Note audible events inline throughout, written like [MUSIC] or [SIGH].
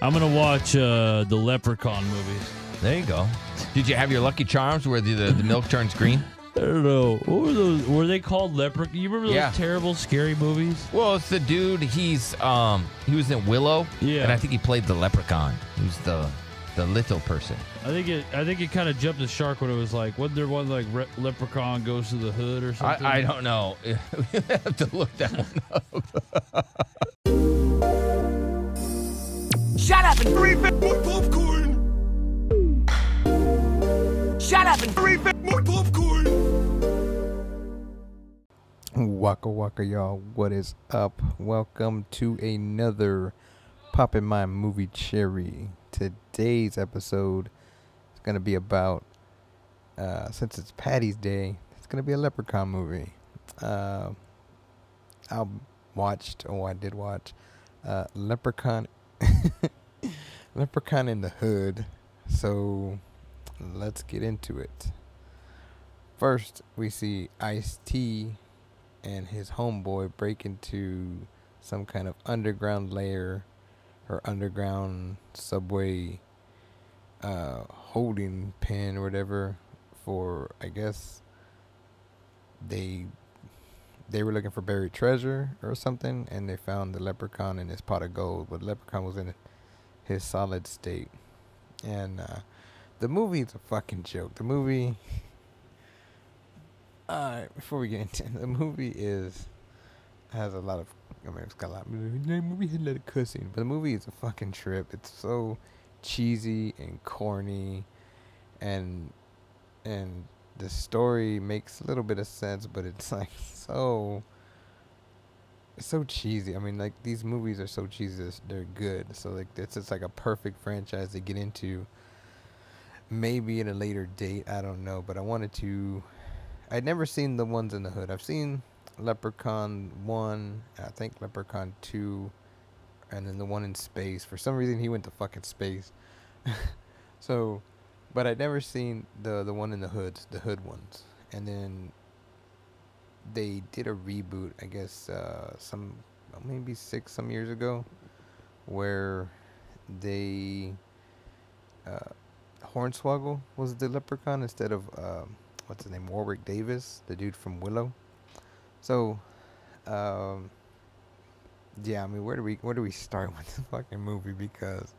I'm gonna watch uh, the Leprechaun movies. There you go. Did you have your Lucky Charms where the, the, the milk turns green? I don't know. What were those? Were they called Leprechaun? You remember those Yeah. terrible, scary movies? Well, it's the dude. He's um he was in Willow. Yeah. And I think he played the leprechaun. Who's the the little person. I think it. I think it kind of jumped the shark when it was like, wasn't there one like Re- Leprechaun goes to the hood or something? I, I don't know. [LAUGHS] we have to look that one up. [LAUGHS] Shut up and refill my popcorn. Shut up and refill my popcorn. Waka waka y'all, what is up? Welcome to another Popping My Movie Cherry. Today's episode is gonna be about uh, since it's Patty's Day, it's gonna be a Leprechaun movie. Uh, I watched, oh, I did watch uh, Leprechaun, [LAUGHS] Leprechaun in the Hood. So let's get into it. First, we see Ice T and his homeboy break into some kind of underground lair or underground subway uh, holding pen or whatever for I guess they they were looking for buried treasure or something and they found the leprechaun in his pot of gold but leprechaun was in his solid state. And uh, the movie is a fucking joke. The movie [LAUGHS] Alright, before we get into it, [LAUGHS] the movie is has a lot of I mean it's got a lot of the movie had a lot of cussing, but the movie is a fucking trip. It's so cheesy and corny and and the story makes a little bit of sense, but it's [LAUGHS] like so it's so cheesy. I mean, like these movies are so cheesy, they're good. So like it's just like a perfect franchise to get into. Maybe at a later date, I don't know, but I wanted to I'd never seen the ones in the hood. I've seen Leprechaun 1, I think Leprechaun 2, and then the one in space. For some reason, he went to fucking space. [LAUGHS] so, but I'd never seen the, the one in the hood, the hood ones. And then they did a reboot, I guess, uh, some, maybe six, some years ago, where they, uh, Hornswoggle was the leprechaun instead of, um, what's his name Warwick Davis, the dude from Willow. So, um, yeah, I mean, where do we where do we start [LAUGHS] with this fucking movie? Because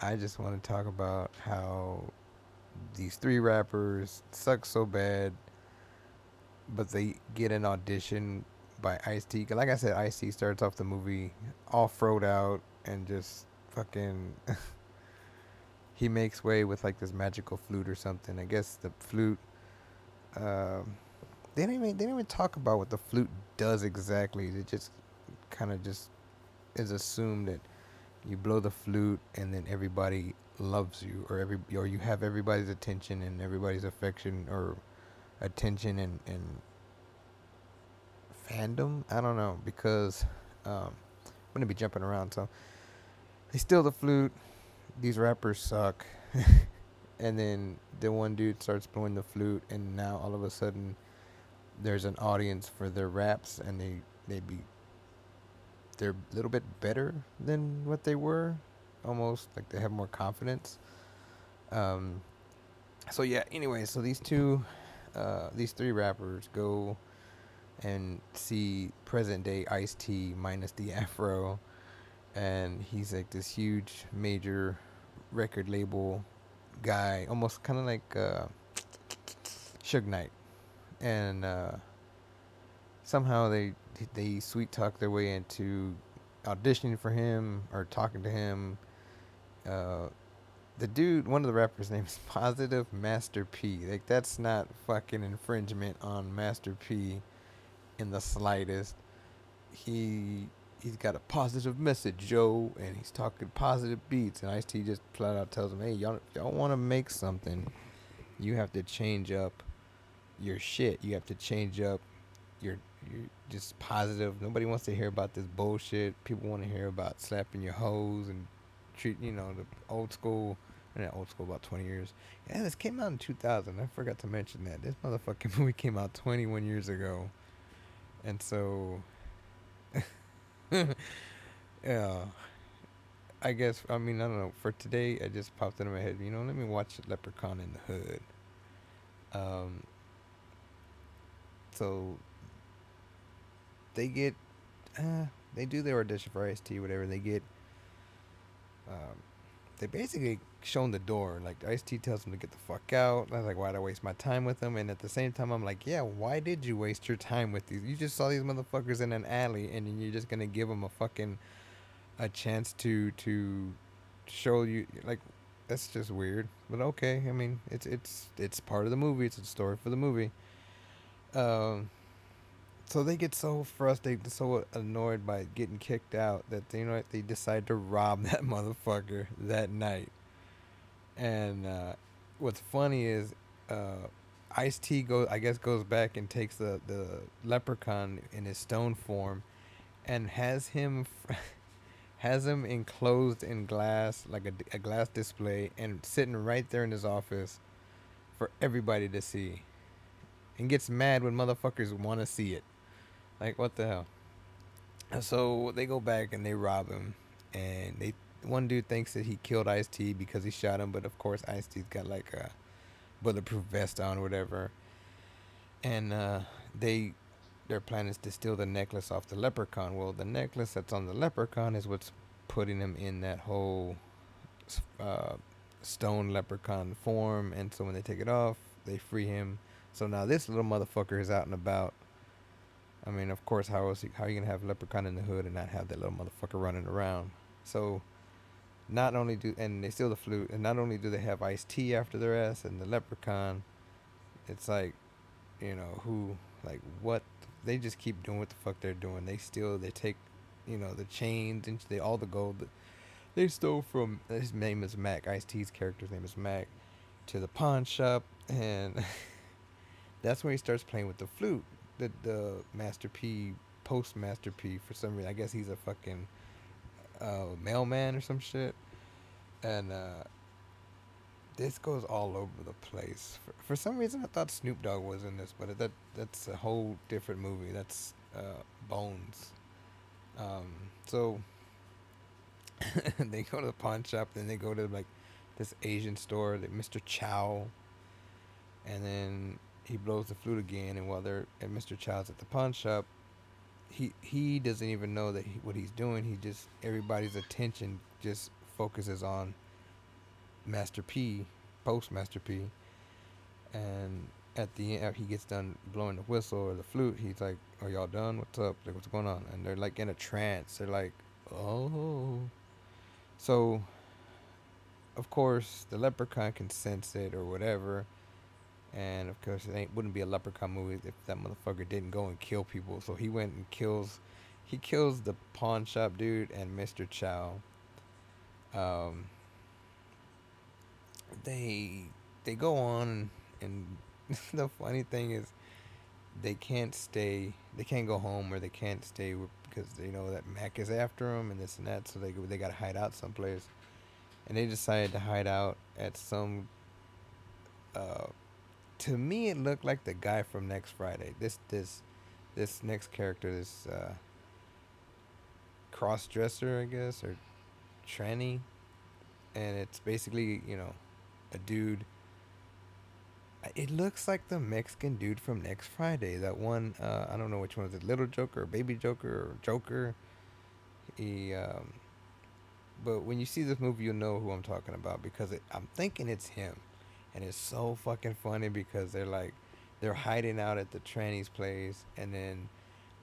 I just want to talk about how these three rappers suck so bad, but they get an audition by Ice T. Like I said, Ice T starts off the movie all froed out and just fucking. [LAUGHS] he makes way with like this magical flute or something. I guess the flute um, they didn't even they didn't even talk about what the flute does exactly. It just kind of just is assumed that you blow the flute and then everybody loves you, or every or you have everybody's attention and everybody's affection or attention and and fandom. I don't know because um, I'm gonna be jumping around. So they steal the flute. These rappers suck. [LAUGHS] and then the one dude starts blowing the flute and now all of a sudden there's an audience for their raps and they they be they're a little bit better than what they were almost like they have more confidence um so yeah anyway so these two uh these three rappers go and see present day Ice T minus the afro and he's like this huge major record label guy, almost kind of like uh, Suge Knight, and uh, somehow they they sweet talk their way into auditioning for him or talking to him. Uh, the dude, one of the rappers' name is Positive Master P. Like that's not fucking infringement on Master P in the slightest. He he's got a positive message, Joe, and he's talking positive beats. And Ice T just flat out tells him, "Hey, y'all, y'all want to make something, you have to change up your shit. You have to change up your, your just positive. Nobody wants to hear about this bullshit. People want to hear about slapping your hoes and treat, you know, the old school." Not old school, about 20 years. Yeah, this came out in 2000. I forgot to mention that. This motherfucking [LAUGHS] movie came out 21 years ago. And so [LAUGHS] yeah, I guess I mean I don't know. For today, I just popped into my head. You know, let me watch Leprechaun in the Hood. Um. So they get, uh, they do their audition for Ice T, whatever. They get, um, they basically shown the door. Like Ice T tells him to get the fuck out. I was like, why'd I waste my time with them? And at the same time, I'm like, yeah, why did you waste your time with these? You just saw these motherfuckers in an alley, and you're just gonna give them a fucking, a chance to to show you like. That's just weird, but okay. I mean, it's it's it's part of the movie. It's a story for the movie. Um, so they get so frustrated, so annoyed by getting kicked out that you know they decide to rob [LAUGHS] that motherfucker that night. And uh, what's funny is uh, Ice T goes, I guess, goes back and takes the the leprechaun in his stone form, and has him. [LAUGHS] has him enclosed in glass like a, a glass display and sitting right there in his office for everybody to see and gets mad when motherfuckers want to see it like what the hell? So they go back and they rob him, and they one dude thinks that he killed Ice T because he shot him, but of course Ice T's got like a bulletproof vest on, or whatever. And uh, they their plan is to steal the necklace off the leprechaun. Well, the necklace that's on the leprechaun is what's putting him in that whole uh, stone leprechaun form. And so when they take it off, they free him. So now this little motherfucker is out and about I mean, of course, how else? How are you gonna have Leprechaun in the hood and not have that little motherfucker running around? So, not only do and they steal the flute, and not only do they have Ice T after their ass and the Leprechaun, it's like, you know, who like what? They just keep doing what the fuck they're doing. They steal. They take, you know, the chains and they all the gold. That they stole from his name is Mac. Ice T's character's name is Mac, to the pawn shop, and [LAUGHS] that's when he starts playing with the flute the the Master P Postmaster P for some reason. I guess he's a fucking uh, mailman or some shit, and uh, this goes all over the place. For, for some reason, I thought Snoop Dogg was in this, but that that's a whole different movie. That's uh, Bones. Um, so [LAUGHS] they go to the pawn shop, then they go to like this Asian store, the Mr. Chow, and then he blows the flute again, and while they're at Mr. Chow's at the pawn shop, he he doesn't even know that he, what he's doing. He just everybody's attention just focuses on Master P, Postmaster P, and at the end he gets done blowing the whistle or the flute. He's like, "Are y'all done? What's up? Like, what's going on?" And they're like in a trance. They're like, "Oh." So, of course, the leprechaun can sense it or whatever and of course, it ain't, wouldn't be a Leprechaun movie if that motherfucker didn't go and kill people. So he went and kills, he kills the pawn shop dude and Mr. Chow. Um, they they go on, and [LAUGHS] the funny thing is, they can't stay. They can't go home or they can't stay because they know that Mac is after them and this and that. So they they got to hide out someplace, and they decided to hide out at some. Uh, to me it looked like the guy from next Friday. This this this next character, this uh, cross dresser, I guess, or tranny, and it's basically you know a dude. It looks like the Mexican dude from next Friday. That one, uh, I don't know which one is it, Little Joker or Baby Joker or Joker. He, um, but when you see this movie, you'll know who I'm talking about because it, I'm thinking it's him and it's so fucking funny because they're like they're hiding out at the tranny's place and then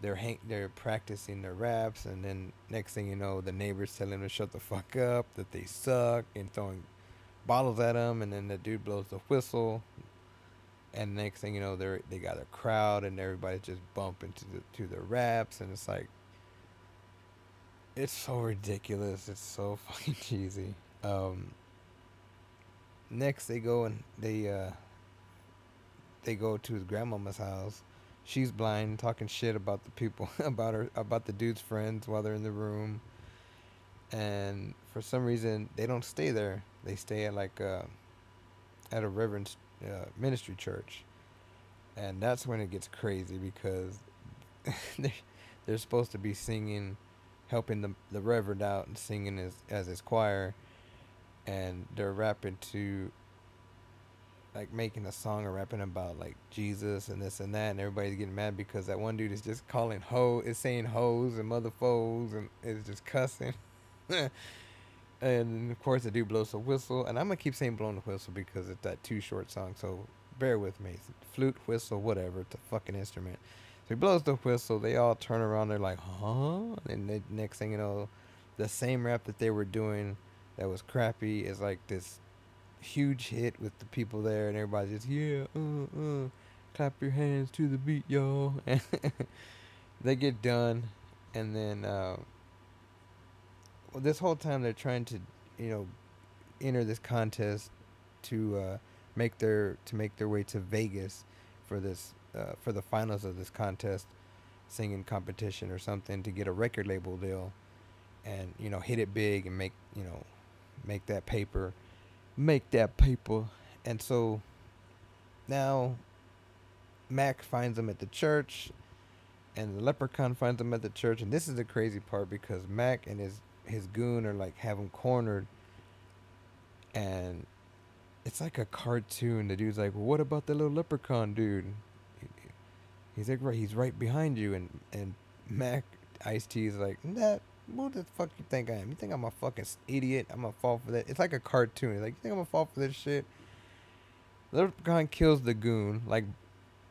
they're hang- they're practicing their raps and then next thing you know the neighbors telling them to shut the fuck up that they suck and throwing bottles at them and then the dude blows the whistle. And next thing you know they're they got a crowd and everybody's just bumping to the to the raps and it's like it's so ridiculous. It's so [LAUGHS] fucking cheesy. Um next they go and they uh they go to his grandmama's house. She's blind, talking shit about the people [LAUGHS] about her about the dude's friends while they're in the room. And for some reason, they don't stay there. They stay at like uh, at a reverend uh, ministry church, and that's when it gets crazy because [LAUGHS] they they're supposed to be singing helping the the reverend out and singing as as his choir, and they're rapping to like making a song or rapping about like Jesus and this and that, and everybody's getting mad because that one dude is just calling ho is saying hoes and mother foes and is just cussing. [LAUGHS] and of course the dude blows a whistle, and I'm gonna keep saying blowing the whistle because it's that too short song. So bear with me. Flute, whistle, whatever. It's a fucking instrument. So he blows the whistle. They all turn around. They're like, huh? And the next thing you know, the same rap that they were doing that was crappy is like this huge hit with the people there, and everybody's just yeah, uh, uh, clap your hands to the beat, y'all. [LAUGHS] They get done, and then uh, well, this whole time they're trying to, you know, enter this contest to uh, make their to make their way to Vegas for this uh, for the finals of this contest, singing competition or something to get a record label deal, and you know hit it big and make you know make that paper make that paper. And so now Mac finds them at the church and the leprechaun finds them at the church and this is the crazy part because Mac and his his goon are like have him cornered and it's like a cartoon. The dude's like, well, "What about the little leprechaun dude?" He's like, "Right, he's right behind you." And and Mac Ice T is like, "That what the fuck you think I am? You think I'm a fucking idiot? I'm gonna fall for that? It's like a cartoon. Like, you think I'm gonna fall for this shit? Leprechaun kills the goon, like,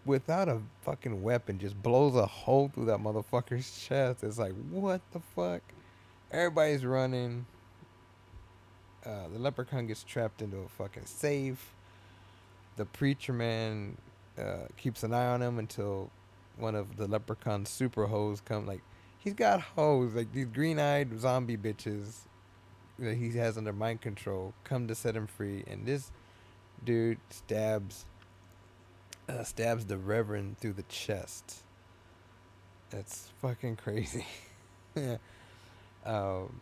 without a fucking weapon, just blows a hole through that motherfucker's [LAUGHS] chest. It's like, what the fuck? Everybody's running. Uh, the leprechaun gets trapped into a fucking safe. The preacher man uh, keeps an eye on him until one of the leprechaun's super hoes come, like, he's got hoes like these green-eyed zombie bitches that he has under mind control come to set him free and this dude stabs uh, stabs the reverend through the chest. That's fucking crazy. [LAUGHS] Um,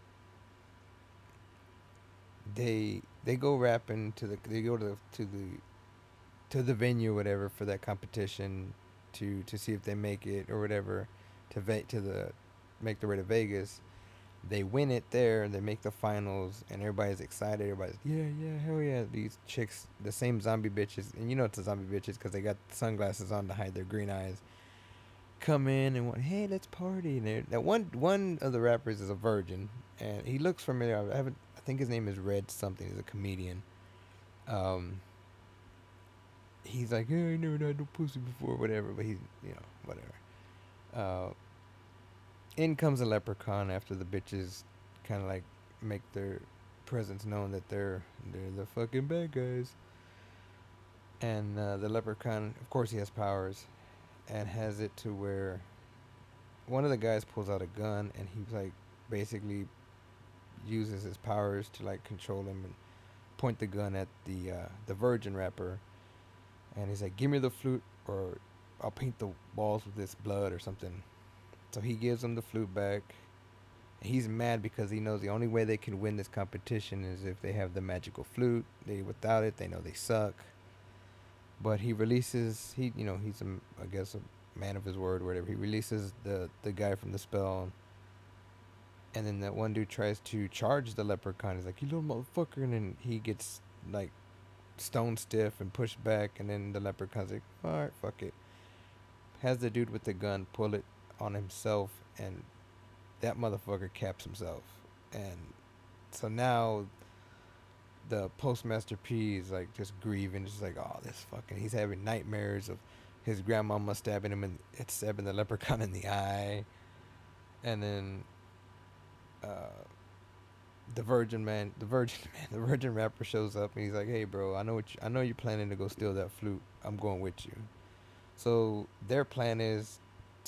they they go rapping to the they go to the to the to the venue or whatever for that competition to to see if they make it or whatever to va- to the make their way to Vegas. They win it there. They make the finals, and everybody's excited. Everybody's yeah, yeah, hell yeah. These chicks, the same zombie bitches, and you know it's the zombie bitches because they got sunglasses on to hide their green eyes. Come in and want, hey, let's party. And that one one of the rappers is a virgin, and he looks familiar. I haven't. I think his name is Red something. He's a comedian. Um. He's like, yeah, I never had no pussy before, whatever. But he's, you know, whatever. Uh, in comes a leprechaun after the bitches kind of like make their presence known that they're they're the fucking bad guys. And uh, the leprechaun, of course, he has powers, and has it to where one of the guys pulls out a gun, and he like basically uses his powers to like control him and point the gun at the uh, the virgin rapper, and he's like, "Give me the flute, or I'll paint the walls with this blood or something." So he gives them the flute back. He's mad because he knows the only way they can win this competition is if they have the magical flute. They without it, they know they suck. But he releases he you know he's a I guess a man of his word or whatever. He releases the the guy from the spell. And then that one dude tries to charge the leprechaun. He's like, "You little motherfucker!" And then he gets like stone stiff and pushed back. And then the leprechaun's like, "All right, fuck it." Has the dude with the gun pull it on himself and that motherfucker caps himself. And so now the postmaster p is like just grieving. Just like oh this fucking he's having nightmares of his grandmama stabbing him and it's stabbing the leprechaun in the eye. And then uh the virgin man the virgin [LAUGHS] man the virgin rapper shows up and he's like hey bro i know what you, i know you're planning to go steal that flute. I'm going with you. So their plan is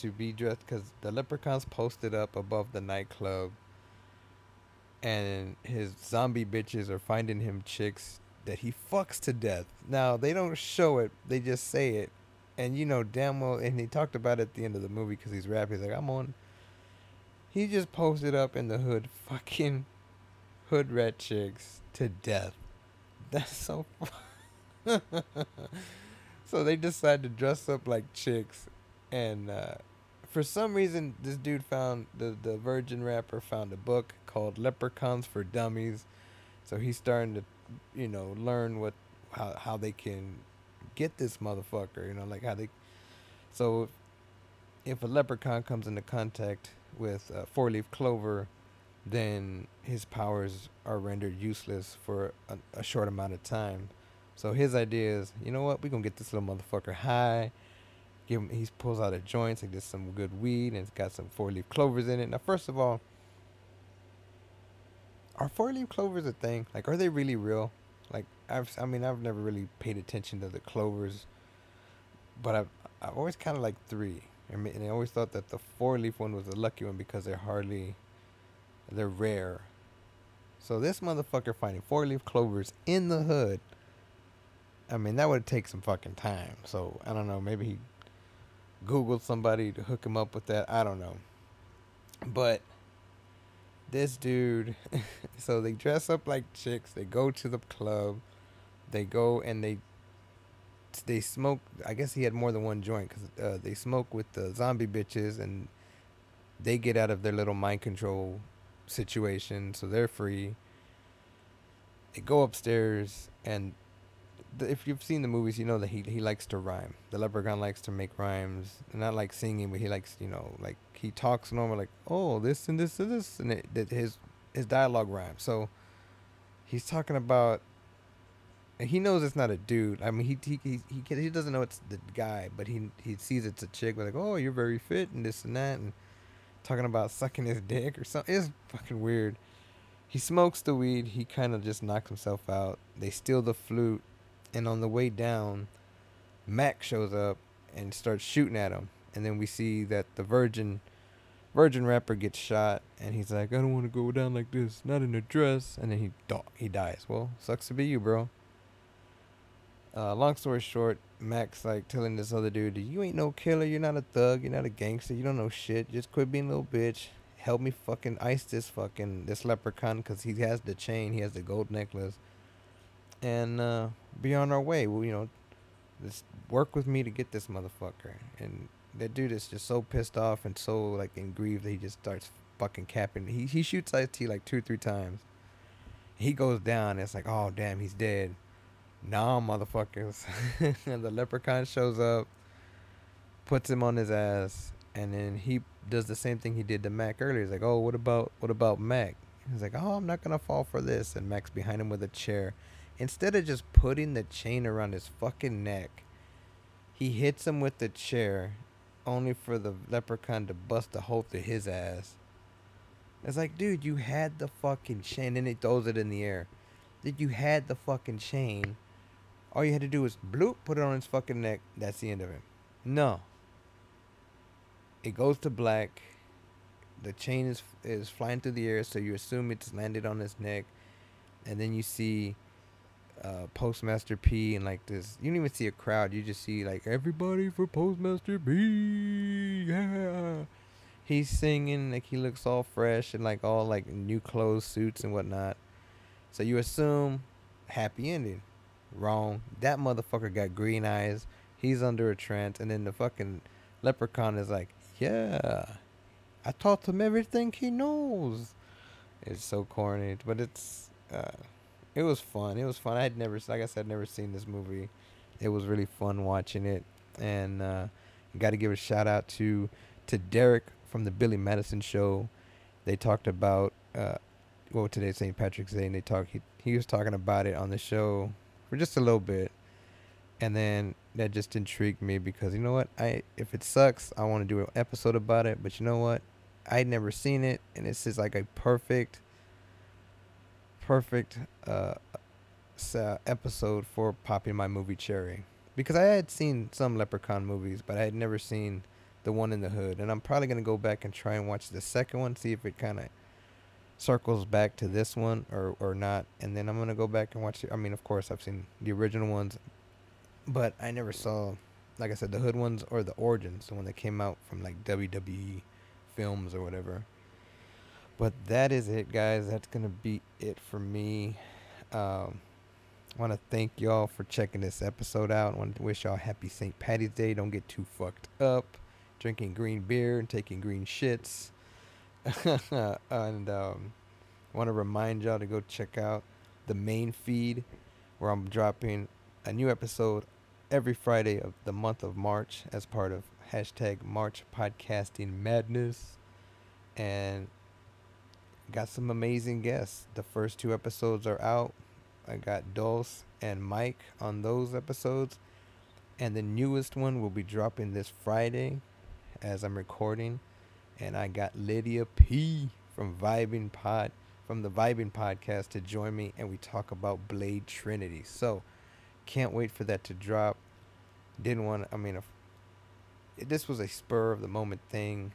to be dressed because the leprechauns posted up above the nightclub and his zombie bitches are finding him chicks that he fucks to death. Now they don't show it; they just say it, and you know damn well. And he talked about it at the end of the movie because he's rapping. He's like, "I'm on." He just posted up in the hood, fucking hood rat chicks to death. That's so. [LAUGHS] so they decide to dress up like chicks and uh, for some reason, this dude found the the Virgin rapper found a book called Leprechauns for Dummies, so he's starting to, you know, learn what how how they can get this motherfucker. You know, like how they. So, if a leprechaun comes into contact with a four leaf clover, then his powers are rendered useless for a, a short amount of time. So his idea is, you know what, we're gonna get this little motherfucker high. Give him, he pulls out a joint, so gets some good weed, and it's got some four leaf clovers in it. Now, first of all, are four leaf clovers a thing? Like, are they really real? Like, I've, I mean, I've never really paid attention to the clovers, but I've, I've always kind of like three. And I always thought that the four leaf one was the lucky one because they're hardly, they're rare. So this motherfucker finding four leaf clovers in the hood. I mean, that would take some fucking time. So I don't know. Maybe he Googled somebody to hook him up with that. I don't know. But this dude, [LAUGHS] so they dress up like chicks. They go to the club. They go and they they smoke. I guess he had more than one joint because uh, they smoke with the zombie bitches and they get out of their little mind control situation, so they're free. They go upstairs and if you've seen the movies, you know that he he likes to rhyme. The leprechaun likes to make rhymes, not like singing, but he likes you know like he talks normal, like oh this and this and this, and it, it, his his dialogue rhymes. So he's talking about. He knows it's not a dude. I mean, he he he he, he doesn't know it's the guy, but he he sees it's a chick. But like, oh, you're very fit and this and that, and talking about sucking his dick or something. It's fucking weird. He smokes the weed. He kind of just knocks himself out. They steal the flute and on the way down, Mac shows up and starts shooting at him. And then we see that the virgin virgin rapper gets shot and he's like, I don't want to go down like this, not in a dress and then he he dies. Well, sucks to be you, bro. Uh, long story short, Mac's like telling this other dude, You ain't no killer, you're not a thug, you're not a gangster, you don't know shit. Just quit being a little bitch. Help me fucking ice this fucking this leprechaun because he has the chain, he has the gold necklace and uh, be on our way. Well, you know, just work with me to get this motherfucker. And that dude is just so pissed off and so like in grief that he just starts fucking capping. He he shoots Ice-T like two or three times. He goes down. it's like, oh damn, he's dead. Nah, motherfuckers. and [LAUGHS] the leprechaun shows up, puts him on his ass, and then he does the same thing he did to Mac earlier. He's like, oh, what about what about Mac? He's like, oh, I'm not gonna fall for this. And Mac's behind him with a chair instead of just putting the chain around his fucking neck, he hits him with the chair, only for the leprechaun to bust a hole through his ass. It's like, dude, you had the fucking chain, and he throws it in the air. Dude, you had the fucking chain. All you had to do was bloop, put it on his fucking neck. That's the end of him. No. It goes to black. The chain is is flying through the air, so you assume it's landed on his neck, and then you see uh, Postmaster P and like this. You don't even see a crowd. You just see like everybody for Postmaster P. Yeah. He's singing like he looks all fresh and like all like new clothes, suits and whatnot. So you assume happy ending. Wrong. That motherfucker got green eyes. He's under a trance, and then the fucking leprechaun is like, "Yeah, I taught him everything he knows." It's so corny, but it's. Uh, it was fun. It was fun. I had never, like I said, never seen this movie. It was really fun watching it, and uh, got to give a shout out to to Derek from the Billy Madison Show. They talked about uh, well today's St. Patrick's Day, and they talked. He he was talking about it on the show for just a little bit, and then that just intrigued me because you know what I if it sucks I want to do an episode about it, but you know what I'd never seen it, and it's just like a perfect perfect uh, episode for popping my movie cherry because I had seen some Leprechaun movies, but I had never seen the one in the hood, and I'm probably gonna go back and try and watch the second one, see if it kind of circles back to this one or or not, and then I'm gonna go back and watch it. I mean, of course, I've seen the original ones, but I never saw, like I said, the hood ones or the origins, the one that came out from like WWE films or whatever. But that is it, guys. That's going to be it for me. Um, I want to thank y'all for checking this episode out. I want to wish y'all happy St. Patty's Day. Don't get too fucked up. drinking green beer and taking green shits. [LAUGHS] and um, want to remind y'all to go check out the main feed where I'm dropping a new episode every Friday of the month of March as part of hashtag March Podcasting Madness. And got some amazing guests. The first two episodes are out. I got Dulce and Mike on those episodes. And the newest one will be dropping this Friday as I'm recording. And I got Lydia P from Vibing Pod from the Vibing Podcast to join me and we talk about Blade Trinity. So can't wait for that to drop. Didn't want I mean, if, this was a spur of the moment thing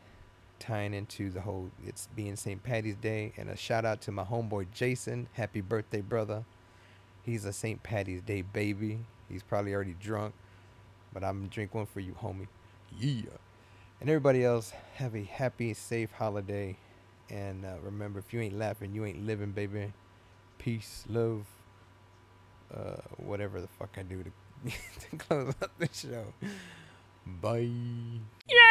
tying into the whole it's being St. Patty's Day and a shout out to my homeboy Jason. Happy birthday, brother. He's a St. Patty's Day baby. He's probably already drunk, but I'm gonna drink one for you, homie. Yeah. And everybody else, have a happy, safe holiday. And uh, remember, if you ain't laughing, you ain't living, baby. Peace, love, uh, whatever the fuck I do to, [LAUGHS] to close up the show. Bye. Yeah!